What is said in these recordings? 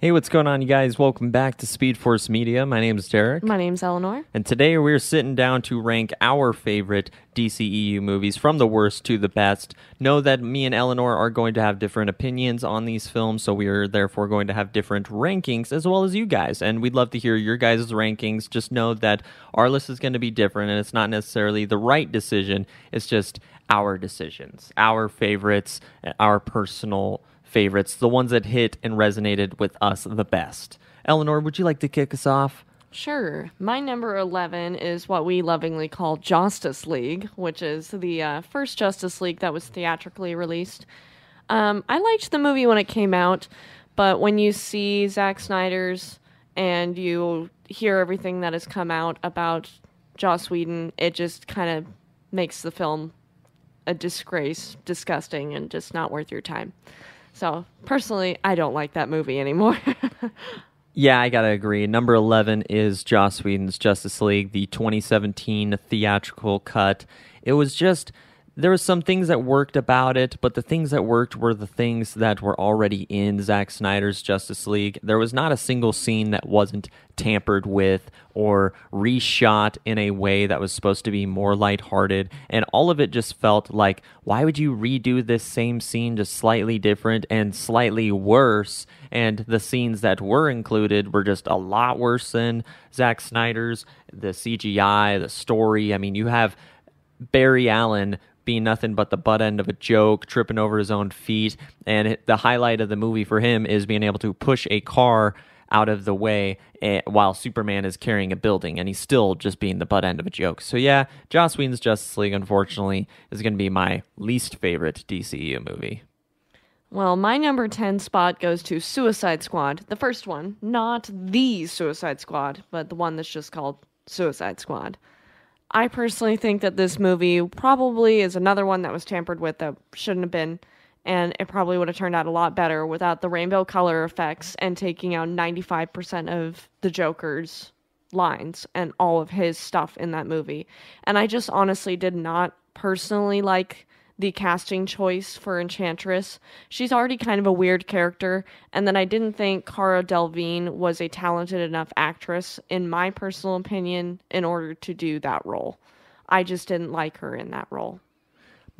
Hey, what's going on, you guys? Welcome back to Speed Force Media. My name is Derek. My name's Eleanor. And today we're sitting down to rank our favorite DCEU movies from the worst to the best. Know that me and Eleanor are going to have different opinions on these films, so we are therefore going to have different rankings as well as you guys. And we'd love to hear your guys' rankings. Just know that our list is going to be different, and it's not necessarily the right decision, it's just our decisions, our favorites, our personal favorites, the ones that hit and resonated with us the best. Eleanor, would you like to kick us off? Sure. My number 11 is what we lovingly call Justice League, which is the uh, first Justice League that was theatrically released. Um, I liked the movie when it came out, but when you see Zack Snyder's and you hear everything that has come out about Joss Whedon, it just kind of makes the film a disgrace, disgusting, and just not worth your time. So personally, I don't like that movie anymore. yeah, I gotta agree. Number eleven is Joss Whedon's Justice League, the 2017 theatrical cut. It was just there was some things that worked about it, but the things that worked were the things that were already in Zack Snyder's Justice League. There was not a single scene that wasn't tampered with or reshot in a way that was supposed to be more lighthearted, and all of it just felt like, why would you redo this same scene just slightly different and slightly worse? And the scenes that were included were just a lot worse than Zack Snyder's. The CGI, the story. I mean, you have Barry Allen being nothing but the butt end of a joke, tripping over his own feet. And the highlight of the movie for him is being able to push a car out of the way eh, while Superman is carrying a building, and he's still just being the butt end of a joke. So yeah, Joss Whedon's Justice League, unfortunately, is going to be my least favorite DCU movie. Well, my number 10 spot goes to Suicide Squad, the first one, not the Suicide Squad, but the one that's just called Suicide Squad. I personally think that this movie probably is another one that was tampered with that shouldn't have been, and it probably would have turned out a lot better without the rainbow color effects and taking out 95% of the Joker's lines and all of his stuff in that movie. And I just honestly did not personally like the casting choice for Enchantress. She's already kind of a weird character, and then I didn't think Cara Delevingne was a talented enough actress, in my personal opinion, in order to do that role. I just didn't like her in that role.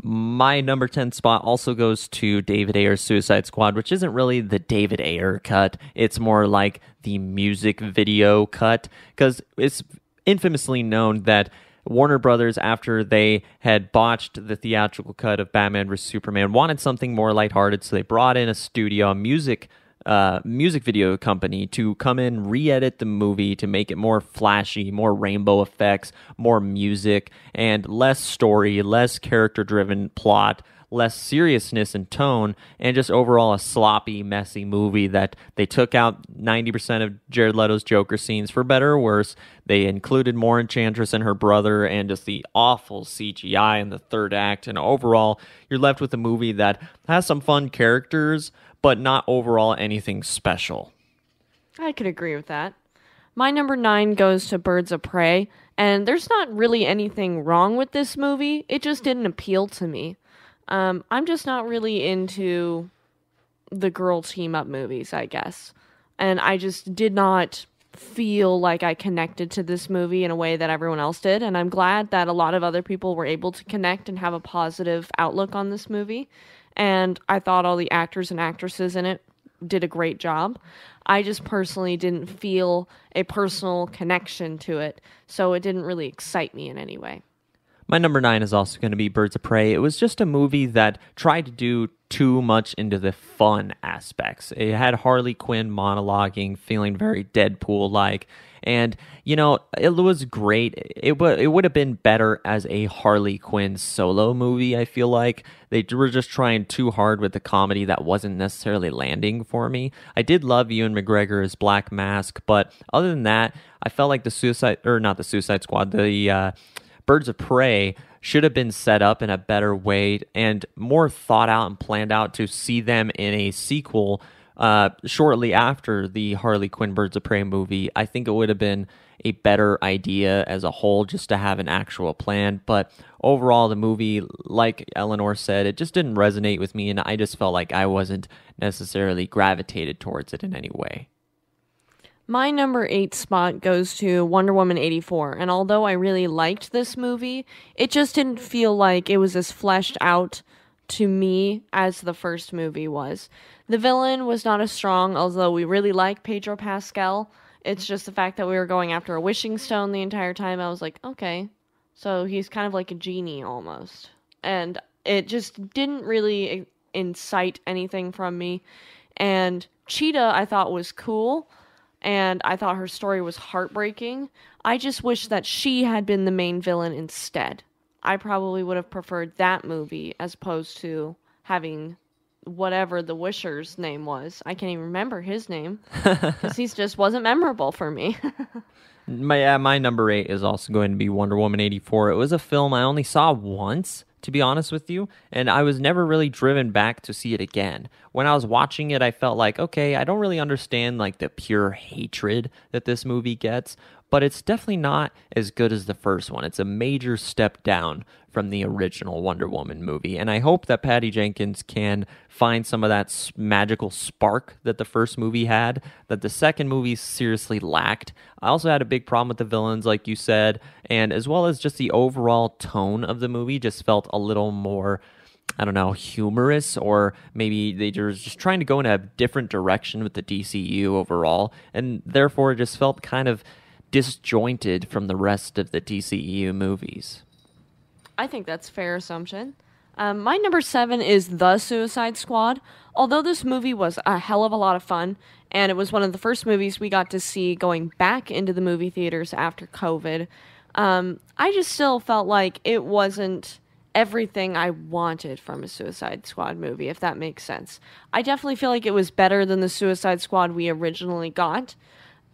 My number 10 spot also goes to David Ayer's Suicide Squad, which isn't really the David Ayer cut. It's more like the music video cut, because it's infamously known that Warner Brothers, after they had botched the theatrical cut of Batman vs. Superman, wanted something more lighthearted, so they brought in a studio, a music uh, music video company to come in, re-edit the movie to make it more flashy, more rainbow effects, more music, and less story, less character-driven plot less seriousness and tone, and just overall a sloppy, messy movie that they took out 90% of Jared Leto's Joker scenes for better or worse. They included more Enchantress and her brother, and just the awful CGI in the third act. And overall, you're left with a movie that has some fun characters, but not overall anything special. I could agree with that. My number nine goes to Birds of Prey, and there's not really anything wrong with this movie. It just didn't appeal to me. Um, I'm just not really into the girl team up movies, I guess. And I just did not feel like I connected to this movie in a way that everyone else did. And I'm glad that a lot of other people were able to connect and have a positive outlook on this movie. And I thought all the actors and actresses in it did a great job. I just personally didn't feel a personal connection to it. So it didn't really excite me in any way. My number nine is also going to be Birds of Prey. It was just a movie that tried to do too much into the fun aspects. It had Harley Quinn monologuing, feeling very Deadpool like. And, you know, it was great. It, w- it would have been better as a Harley Quinn solo movie, I feel like. They were just trying too hard with the comedy that wasn't necessarily landing for me. I did love Ewan McGregor as Black Mask, but other than that, I felt like the Suicide, or not the Suicide Squad, the, uh, Birds of Prey should have been set up in a better way and more thought out and planned out to see them in a sequel uh, shortly after the Harley Quinn Birds of Prey movie, I think it would have been a better idea as a whole just to have an actual plan. But overall, the movie, like Eleanor said, it just didn't resonate with me, and I just felt like I wasn't necessarily gravitated towards it in any way. My number eight spot goes to Wonder Woman 84. And although I really liked this movie, it just didn't feel like it was as fleshed out to me as the first movie was. The villain was not as strong, although we really like Pedro Pascal. It's just the fact that we were going after a wishing stone the entire time. I was like, okay. So he's kind of like a genie almost. And it just didn't really incite anything from me. And Cheetah, I thought was cool and I thought her story was heartbreaking. I just wish that she had been the main villain instead. I probably would have preferred that movie as opposed to having whatever the Wisher's name was. I can't even remember his name because he just wasn't memorable for me. my uh, my number eight is also going to be Wonder Woman eighty four. It was a film I only saw once, to be honest with you. And I was never really driven back to see it again. When I was watching it, I felt like, okay, I don't really understand like the pure hatred that this movie gets, but it's definitely not as good as the first one. It's a major step down from the original Wonder Woman movie. And I hope that Patty Jenkins can find some of that magical spark that the first movie had, that the second movie seriously lacked. I also had a big problem with the villains, like you said, and as well as just the overall tone of the movie just felt a little more. I don't know, humorous, or maybe they were just trying to go in a different direction with the DCU overall, and therefore it just felt kind of disjointed from the rest of the DCEU movies. I think that's fair assumption. Um, my number seven is The Suicide Squad. Although this movie was a hell of a lot of fun, and it was one of the first movies we got to see going back into the movie theaters after COVID, um, I just still felt like it wasn't everything I wanted from a Suicide Squad movie, if that makes sense. I definitely feel like it was better than the Suicide Squad we originally got.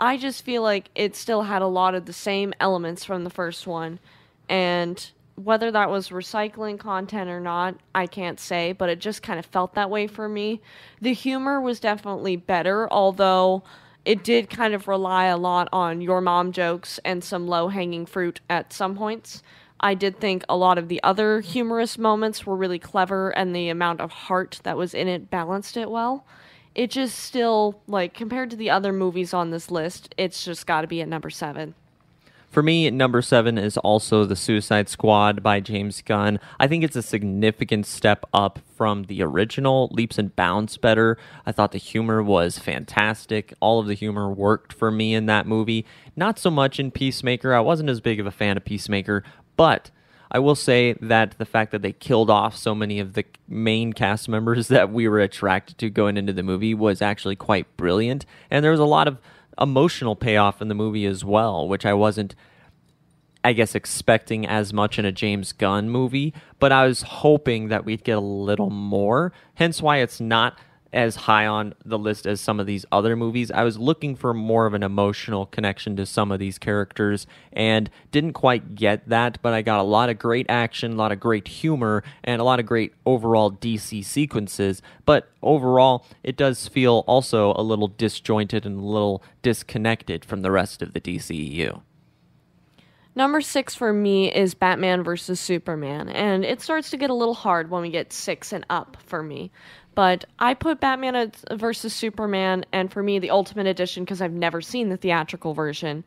I just feel like it still had a lot of the same elements from the first one, and whether that was recycling content or not, I can't say, but it just kind of felt that way for me. The humor was definitely better, although it did kind of rely a lot on your mom jokes and some low hanging fruit at some points. I did think a lot of the other humorous moments were really clever, and the amount of heart that was in it balanced it well. It just still, like, compared to the other movies on this list, it's just got to be at number seven. For me, number seven is also The Suicide Squad by James Gunn. I think it's a significant step up from the original, leaps and bounds better. I thought the humor was fantastic. All of the humor worked for me in that movie. Not so much in Peacemaker. I wasn't as big of a fan of Peacemaker, but I will say that the fact that they killed off so many of the main cast members that we were attracted to going into the movie was actually quite brilliant. And there was a lot of emotional payoff in the movie as well, which I wasn't, I guess, expecting as much in a James Gunn movie, but I was hoping that we'd get a little more. Hence why it's not as high on the list as some of these other movies. I was looking for more of an emotional connection to some of these characters and didn't quite get that, but I got a lot of great action, a lot of great humor, and a lot of great overall DC sequences. But overall, it does feel also a little disjointed and a little disconnected from the rest of the DCEU. Number six for me is Batman versus Superman, and it starts to get a little hard when we get six and up for me. But I put Batman versus Superman, and for me, the Ultimate Edition, because I've never seen the theatrical version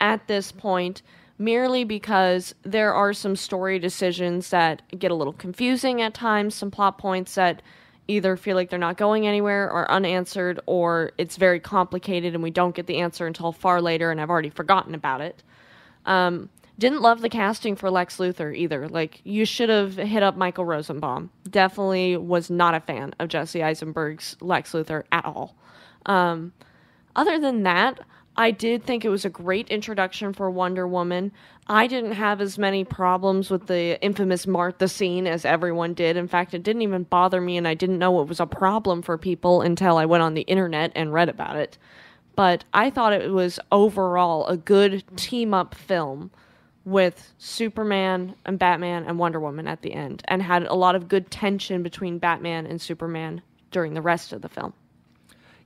at this point, merely because there are some story decisions that get a little confusing at times, some plot points that either feel like they're not going anywhere or unanswered, or it's very complicated and we don't get the answer until far later and I've already forgotten about it. Um, didn't love the casting for Lex Luthor either. Like, you should have hit up Michael Rosenbaum. Definitely was not a fan of Jesse Eisenberg's Lex Luthor at all. Um, other than that, I did think it was a great introduction for Wonder Woman. I didn't have as many problems with the infamous Martha scene as everyone did. In fact, it didn't even bother me, and I didn't know it was a problem for people until I went on the internet and read about it. But I thought it was overall a good team up film with Superman and Batman and Wonder Woman at the end and had a lot of good tension between Batman and Superman during the rest of the film.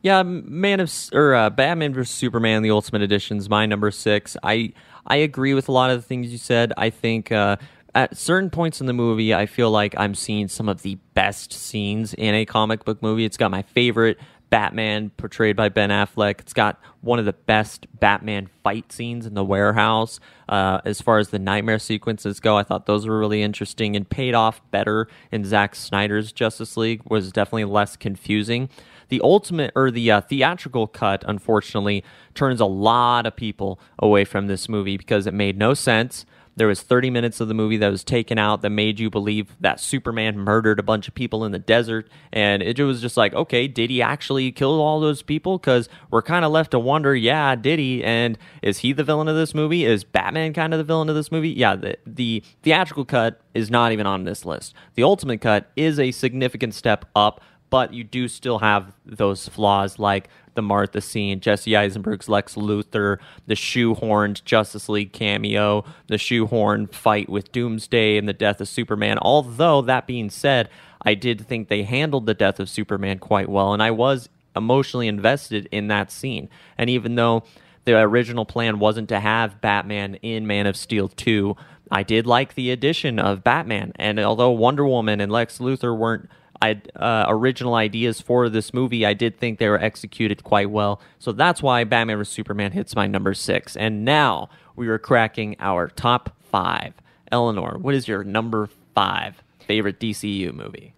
Yeah, Man of or uh, Batman vs Superman: The Ultimate Edition is my number six. I I agree with a lot of the things you said. I think uh, at certain points in the movie, I feel like I'm seeing some of the best scenes in a comic book movie. It's got my favorite Batman portrayed by Ben Affleck. It's got one of the best Batman fight scenes in the warehouse. Uh, as far as the nightmare sequences go, I thought those were really interesting and paid off better in Zack Snyder's Justice League. Was definitely less confusing. The ultimate or the uh, theatrical cut, unfortunately, turns a lot of people away from this movie because it made no sense. There was 30 minutes of the movie that was taken out that made you believe that Superman murdered a bunch of people in the desert. And it was just like, okay, did he actually kill all those people? Because we're kind of left to wonder, yeah, did he? And is he the villain of this movie? Is Batman kind of the villain of this movie? Yeah, the, the theatrical cut is not even on this list. The ultimate cut is a significant step up but you do still have those flaws like the Martha scene, Jesse Eisenberg's Lex Luthor, the shoehorned Justice League cameo, the shoehorned fight with Doomsday and the death of Superman. Although, that being said, I did think they handled the death of Superman quite well, and I was emotionally invested in that scene. And even though the original plan wasn't to have Batman in Man of Steel 2, I did like the addition of Batman. And although Wonder Woman and Lex Luthor weren't I uh, original ideas for this movie, I did think they were executed quite well. So that's why Batman vs Superman hits my number six. And now we are cracking our top five. Eleanor, what is your number five favorite DCU movie?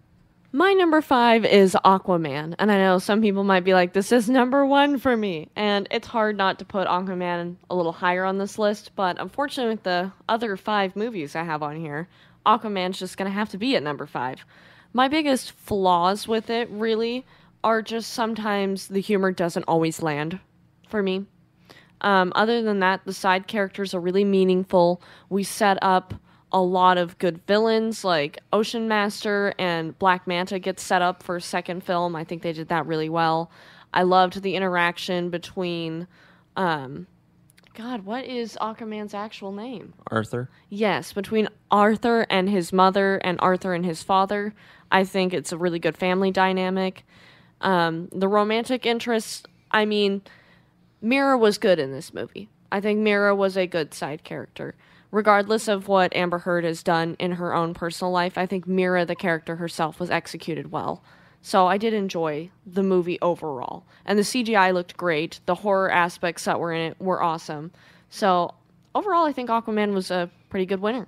My number five is Aquaman. And I know some people might be like, this is number one for me. And it's hard not to put Aquaman a little higher on this list. But unfortunately, with the other five movies I have on here, Aquaman's just going to have to be at number five. My biggest flaws with it really are just sometimes the humor doesn't always land for me. Um, other than that, the side characters are really meaningful. We set up a lot of good villains like Ocean Master and Black Manta gets set up for a second film. I think they did that really well. I loved the interaction between um, God, what is Aquaman's actual name? Arthur. Yes, between Arthur and his mother and Arthur and his father. I think it's a really good family dynamic. Um, the romantic interests, I mean, Mira was good in this movie. I think Mira was a good side character. Regardless of what Amber Heard has done in her own personal life, I think Mira, the character herself, was executed well. So I did enjoy the movie overall. And the CGI looked great. The horror aspects that were in it were awesome. So overall, I think Aquaman was a pretty good winner.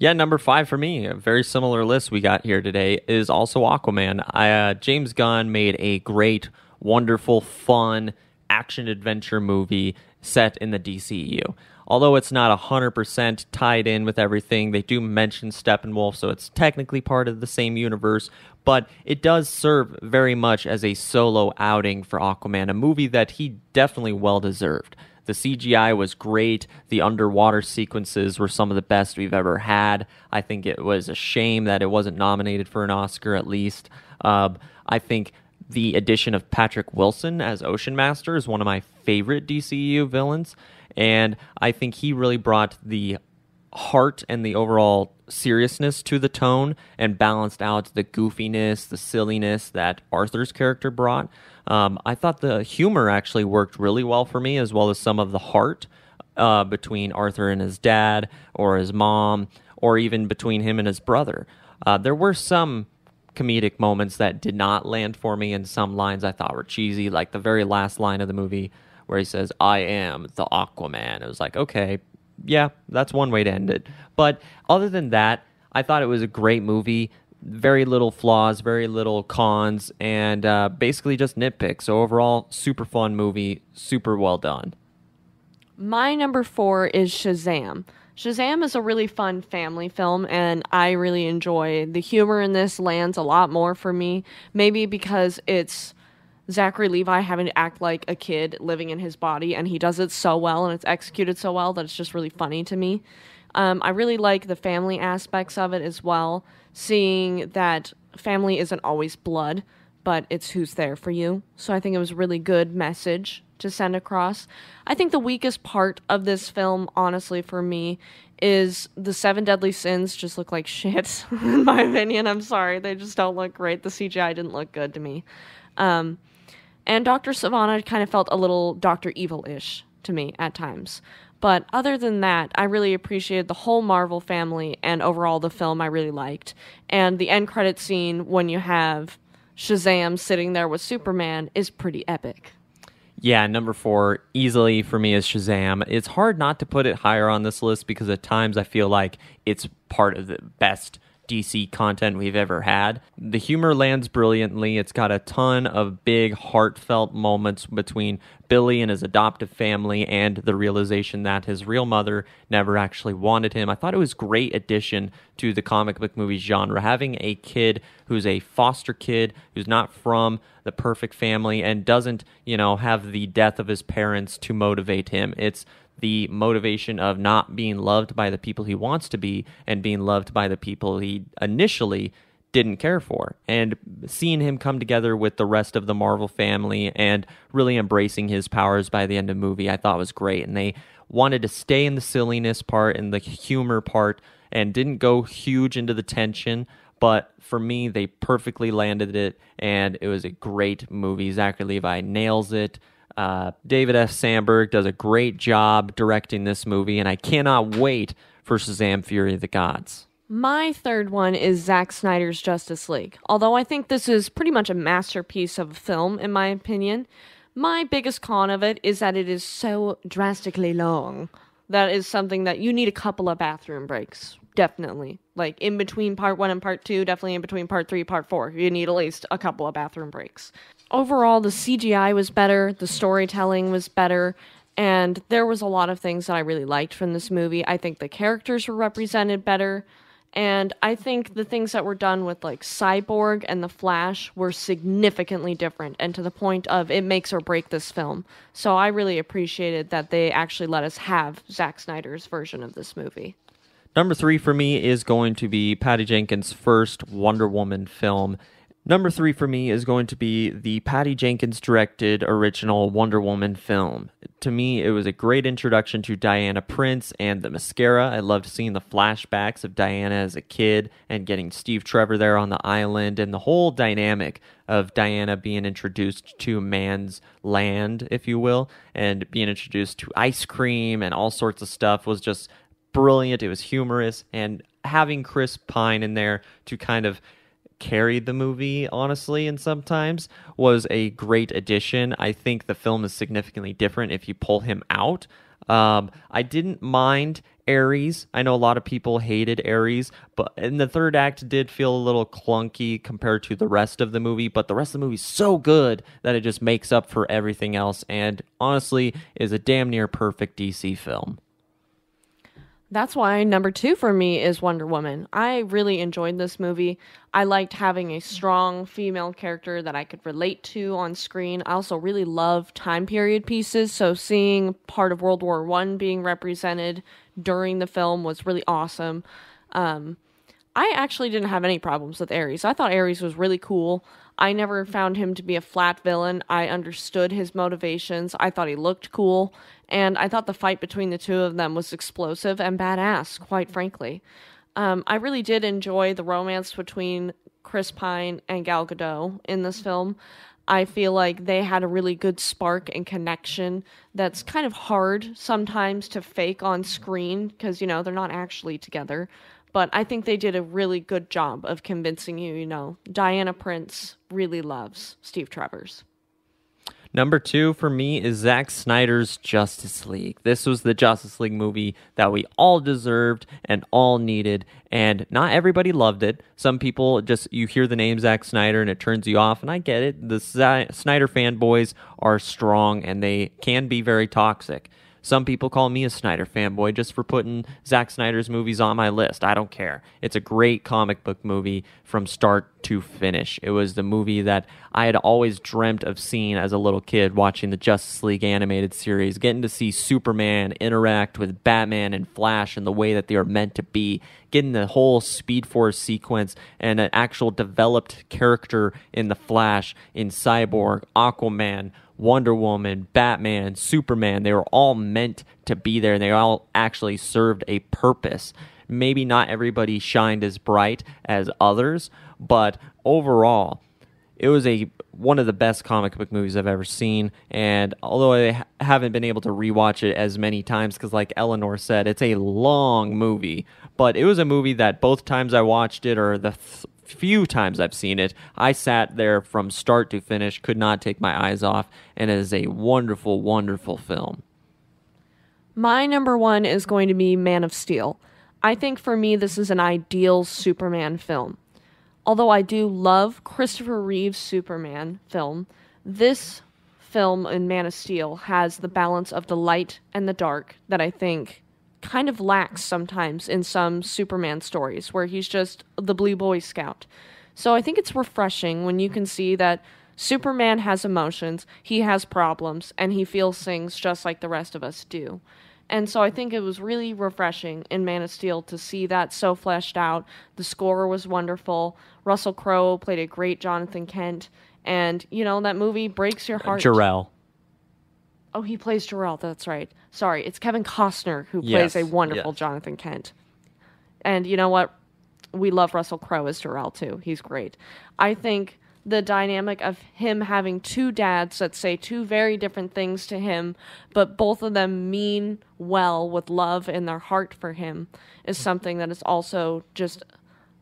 Yeah, number five for me, a very similar list we got here today, is also Aquaman. I, uh, James Gunn made a great, wonderful, fun action adventure movie set in the DCEU. Although it's not 100% tied in with everything, they do mention Steppenwolf, so it's technically part of the same universe, but it does serve very much as a solo outing for Aquaman, a movie that he definitely well deserved. The CGI was great. The underwater sequences were some of the best we've ever had. I think it was a shame that it wasn't nominated for an Oscar at least. Uh, I think the addition of Patrick Wilson as Ocean Master is one of my favorite DCU villains. And I think he really brought the heart and the overall seriousness to the tone and balanced out the goofiness, the silliness that Arthur's character brought. Um, I thought the humor actually worked really well for me, as well as some of the heart uh, between Arthur and his dad, or his mom, or even between him and his brother. Uh, there were some comedic moments that did not land for me, and some lines I thought were cheesy, like the very last line of the movie where he says, I am the Aquaman. It was like, okay, yeah, that's one way to end it. But other than that, I thought it was a great movie. Very little flaws, very little cons, and uh, basically just nitpicks. So overall, super fun movie, super well done. My number four is Shazam. Shazam is a really fun family film, and I really enjoy the humor in this. Lands a lot more for me, maybe because it's Zachary Levi having to act like a kid living in his body, and he does it so well and it's executed so well that it's just really funny to me. Um, I really like the family aspects of it as well, seeing that family isn't always blood, but it's who's there for you. So I think it was a really good message to send across. I think the weakest part of this film, honestly, for me, is the seven deadly sins just look like shit, in my opinion. I'm sorry. They just don't look great. The CGI didn't look good to me. Um, And Dr. Sivana kind of felt a little Dr. Evil ish to me at times. But other than that, I really appreciated the whole Marvel family and overall the film I really liked. And the end credit scene when you have Shazam sitting there with Superman is pretty epic. Yeah, number four, easily for me is Shazam. It's hard not to put it higher on this list because at times I feel like it's part of the best DC content we've ever had. The humor lands brilliantly. It's got a ton of big, heartfelt moments between Billy and his adoptive family and the realization that his real mother never actually wanted him. I thought it was great addition to the comic book movie genre having a kid who's a foster kid who's not from the perfect family and doesn't, you know, have the death of his parents to motivate him. It's the motivation of not being loved by the people he wants to be and being loved by the people he initially didn't care for. And seeing him come together with the rest of the Marvel family and really embracing his powers by the end of the movie, I thought was great. And they wanted to stay in the silliness part and the humor part and didn't go huge into the tension. But for me, they perfectly landed it, and it was a great movie. Zachary Levi nails it. Uh, David F. Sandberg does a great job directing this movie, and I cannot wait for Shazam Fury of the Gods. My third one is Zack Snyder's Justice League. Although I think this is pretty much a masterpiece of a film, in my opinion, my biggest con of it is that it is so drastically long. That is something that you need a couple of bathroom breaks. Definitely. Like in between part one and part two, definitely in between part three, part four. You need at least a couple of bathroom breaks overall, the CGI was better, the storytelling was better, and there was a lot of things that I really liked from this movie. I think the characters were represented better. And I think the things that were done with like Cyborg and the Flash were significantly different and to the point of it makes or break this film. So I really appreciated that they actually let us have Zack Snyder's version of this movie. Number three for me is going to be Patty Jenkins' first Wonder Woman film. Number three for me is going to be the Patty Jenkins directed original Wonder Woman film. To me, it was a great introduction to Diana Prince and Themyscira. I loved seeing the flashbacks of Diana as a kid and getting Steve Trevor there on the island and the whole dynamic of Diana being introduced to man's land, if you will, and being introduced to ice cream and all sorts of stuff was just brilliant. It was humorous, and having Chris Pine in there to kind of carried the movie, honestly, and sometimes was a great addition. I think the film is significantly different if you pull him out. Um, I didn't mind Ares. I know a lot of people hated Ares, but in the third act did feel a little clunky compared to the rest of the movie, but the rest of the movie is so good that it just makes up for everything else and honestly is a damn near perfect DC film. That's why number two for me is Wonder Woman. I really enjoyed this movie. I liked having a strong female character that I could relate to on screen. I also really love time period pieces, so seeing part of World War One being represented during the film was really awesome. Um, I actually didn't have any problems with Ares. I thought Ares was really cool. I never found him to be a flat villain. I understood his motivations. I thought he looked cool. And I thought the fight between the two of them was explosive and badass, quite frankly. Um, I really did enjoy the romance between Chris Pine and Gal Gadot in this film. I feel like they had a really good spark and connection that's kind of hard sometimes to fake on screen because, you know, they're not actually together. But I think they did a really good job of convincing you, you know, Diana Prince really loves Steve Trevor's. Number two for me is Zack Snyder's Justice League. This was the Justice League movie that we all deserved and all needed, and not everybody loved it. Some people just, you hear the name Zack Snyder and it turns you off, and I get it. The Snyder fanboys are strong and they can be very toxic. Some people call me a Snyder fanboy just for putting Zack Snyder's movies on my list. I don't care. It's a great comic book movie from start to finish. It was the movie that I had always dreamt of seeing as a little kid watching the Justice League animated series, getting to see Superman interact with Batman and Flash in the way that they are meant to be, getting the whole Speed Force sequence and an actual developed character in the Flash, in Cyborg, Aquaman, Wonder Woman, Batman, Superman, they were all meant to be there and they all actually served a purpose. Maybe not everybody shined as bright as others, but overall, it was a one of the best comic book movies I've ever seen. And although I ha- haven't been able to rewatch it as many times, because like Eleanor said, it's a long movie, but it was a movie that both times I watched it or the th- few times I've seen it, I sat there from start to finish, could not take my eyes off, and it is a wonderful, wonderful film. My number one is going to be Man of Steel. I think for me, this is an ideal Superman film. Although I do love Christopher Reeve's Superman film, this film in Man of Steel has the balance of the light and the dark that I think kind of lacks sometimes in some Superman stories where he's just the blue boy scout. So I think it's refreshing when you can see that Superman has emotions, he has problems, and he feels things just like the rest of us do. And so I think it was really refreshing in Man of Steel to see that so fleshed out. The score was wonderful. Russell Crowe played a great Jonathan Kent. And, you know, that movie breaks your heart. Jor-El. Oh, he plays Jor-El. That's right. Sorry, it's Kevin Costner who Yes, plays a wonderful yes. Jonathan Kent. And you know what? We love Russell Crowe as Jor-El too. He's great. I think the dynamic of him having two dads that say two very different things to him, but both of them mean well with love in their heart for him is something that is also just,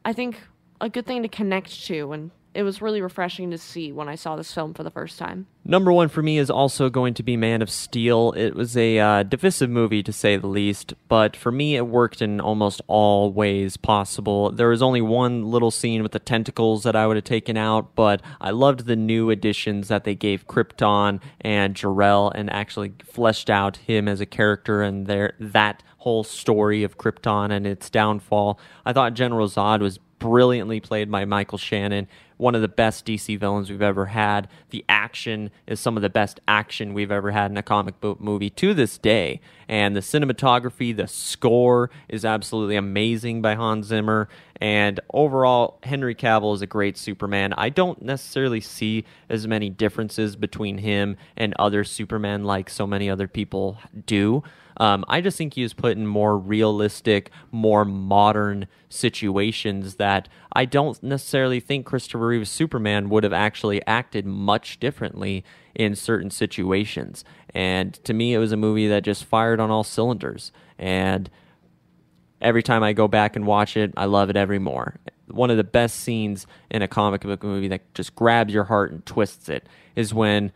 I think, a good thing to connect to. And it was really refreshing to see when I saw this film for the first time. Number one for me is also going to be Man of Steel. It was a uh, divisive movie to say the least, but for me it worked in almost all ways possible. There was only one little scene with the tentacles that I would have taken out, but I loved the new additions that they gave Krypton and Jor-El and actually fleshed out him as a character and their that whole story of Krypton and its downfall. I thought General Zod was brilliantly played by Michael Shannon. One of the best DC villains we've ever had. The action is some of the best action we've ever had in a comic book movie to this day. And the cinematography, the score is absolutely amazing by Hans Zimmer. And overall, Henry Cavill is a great Superman. I don't necessarily see as many differences between him and other Supermen like so many other people do. Um, I just think he was put in more realistic, more modern situations that I don't necessarily think Christopher Reeve's Superman would have actually acted much differently in certain situations. And to me, it was a movie that just fired on all cylinders. And every time I go back and watch it, I love it every more. One of the best scenes in a comic book movie that just grabs your heart and twists it is when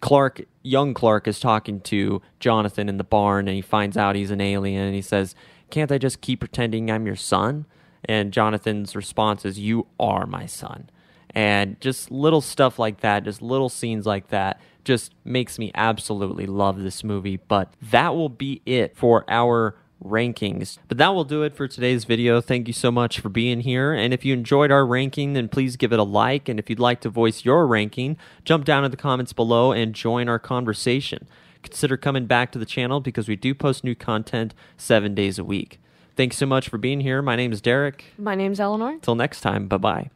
Clark, young Clark, is talking to Jonathan in the barn and he finds out he's an alien and he says, Can't I just keep pretending I'm your son? And Jonathan's response is, You are my son. And just little stuff like that, just little scenes like that, just makes me absolutely love this movie. But that will be it for our rankings. But that will do it for today's video. Thank you so much for being here. And if you enjoyed our ranking, then please give it a like. And if you'd like to voice your ranking, jump down in the comments below and join our conversation. Consider coming back to the channel because we do post new content seven days a week. Thanks so much for being here. My name is Derek. My name's Eleanor. Till next time, bye bye.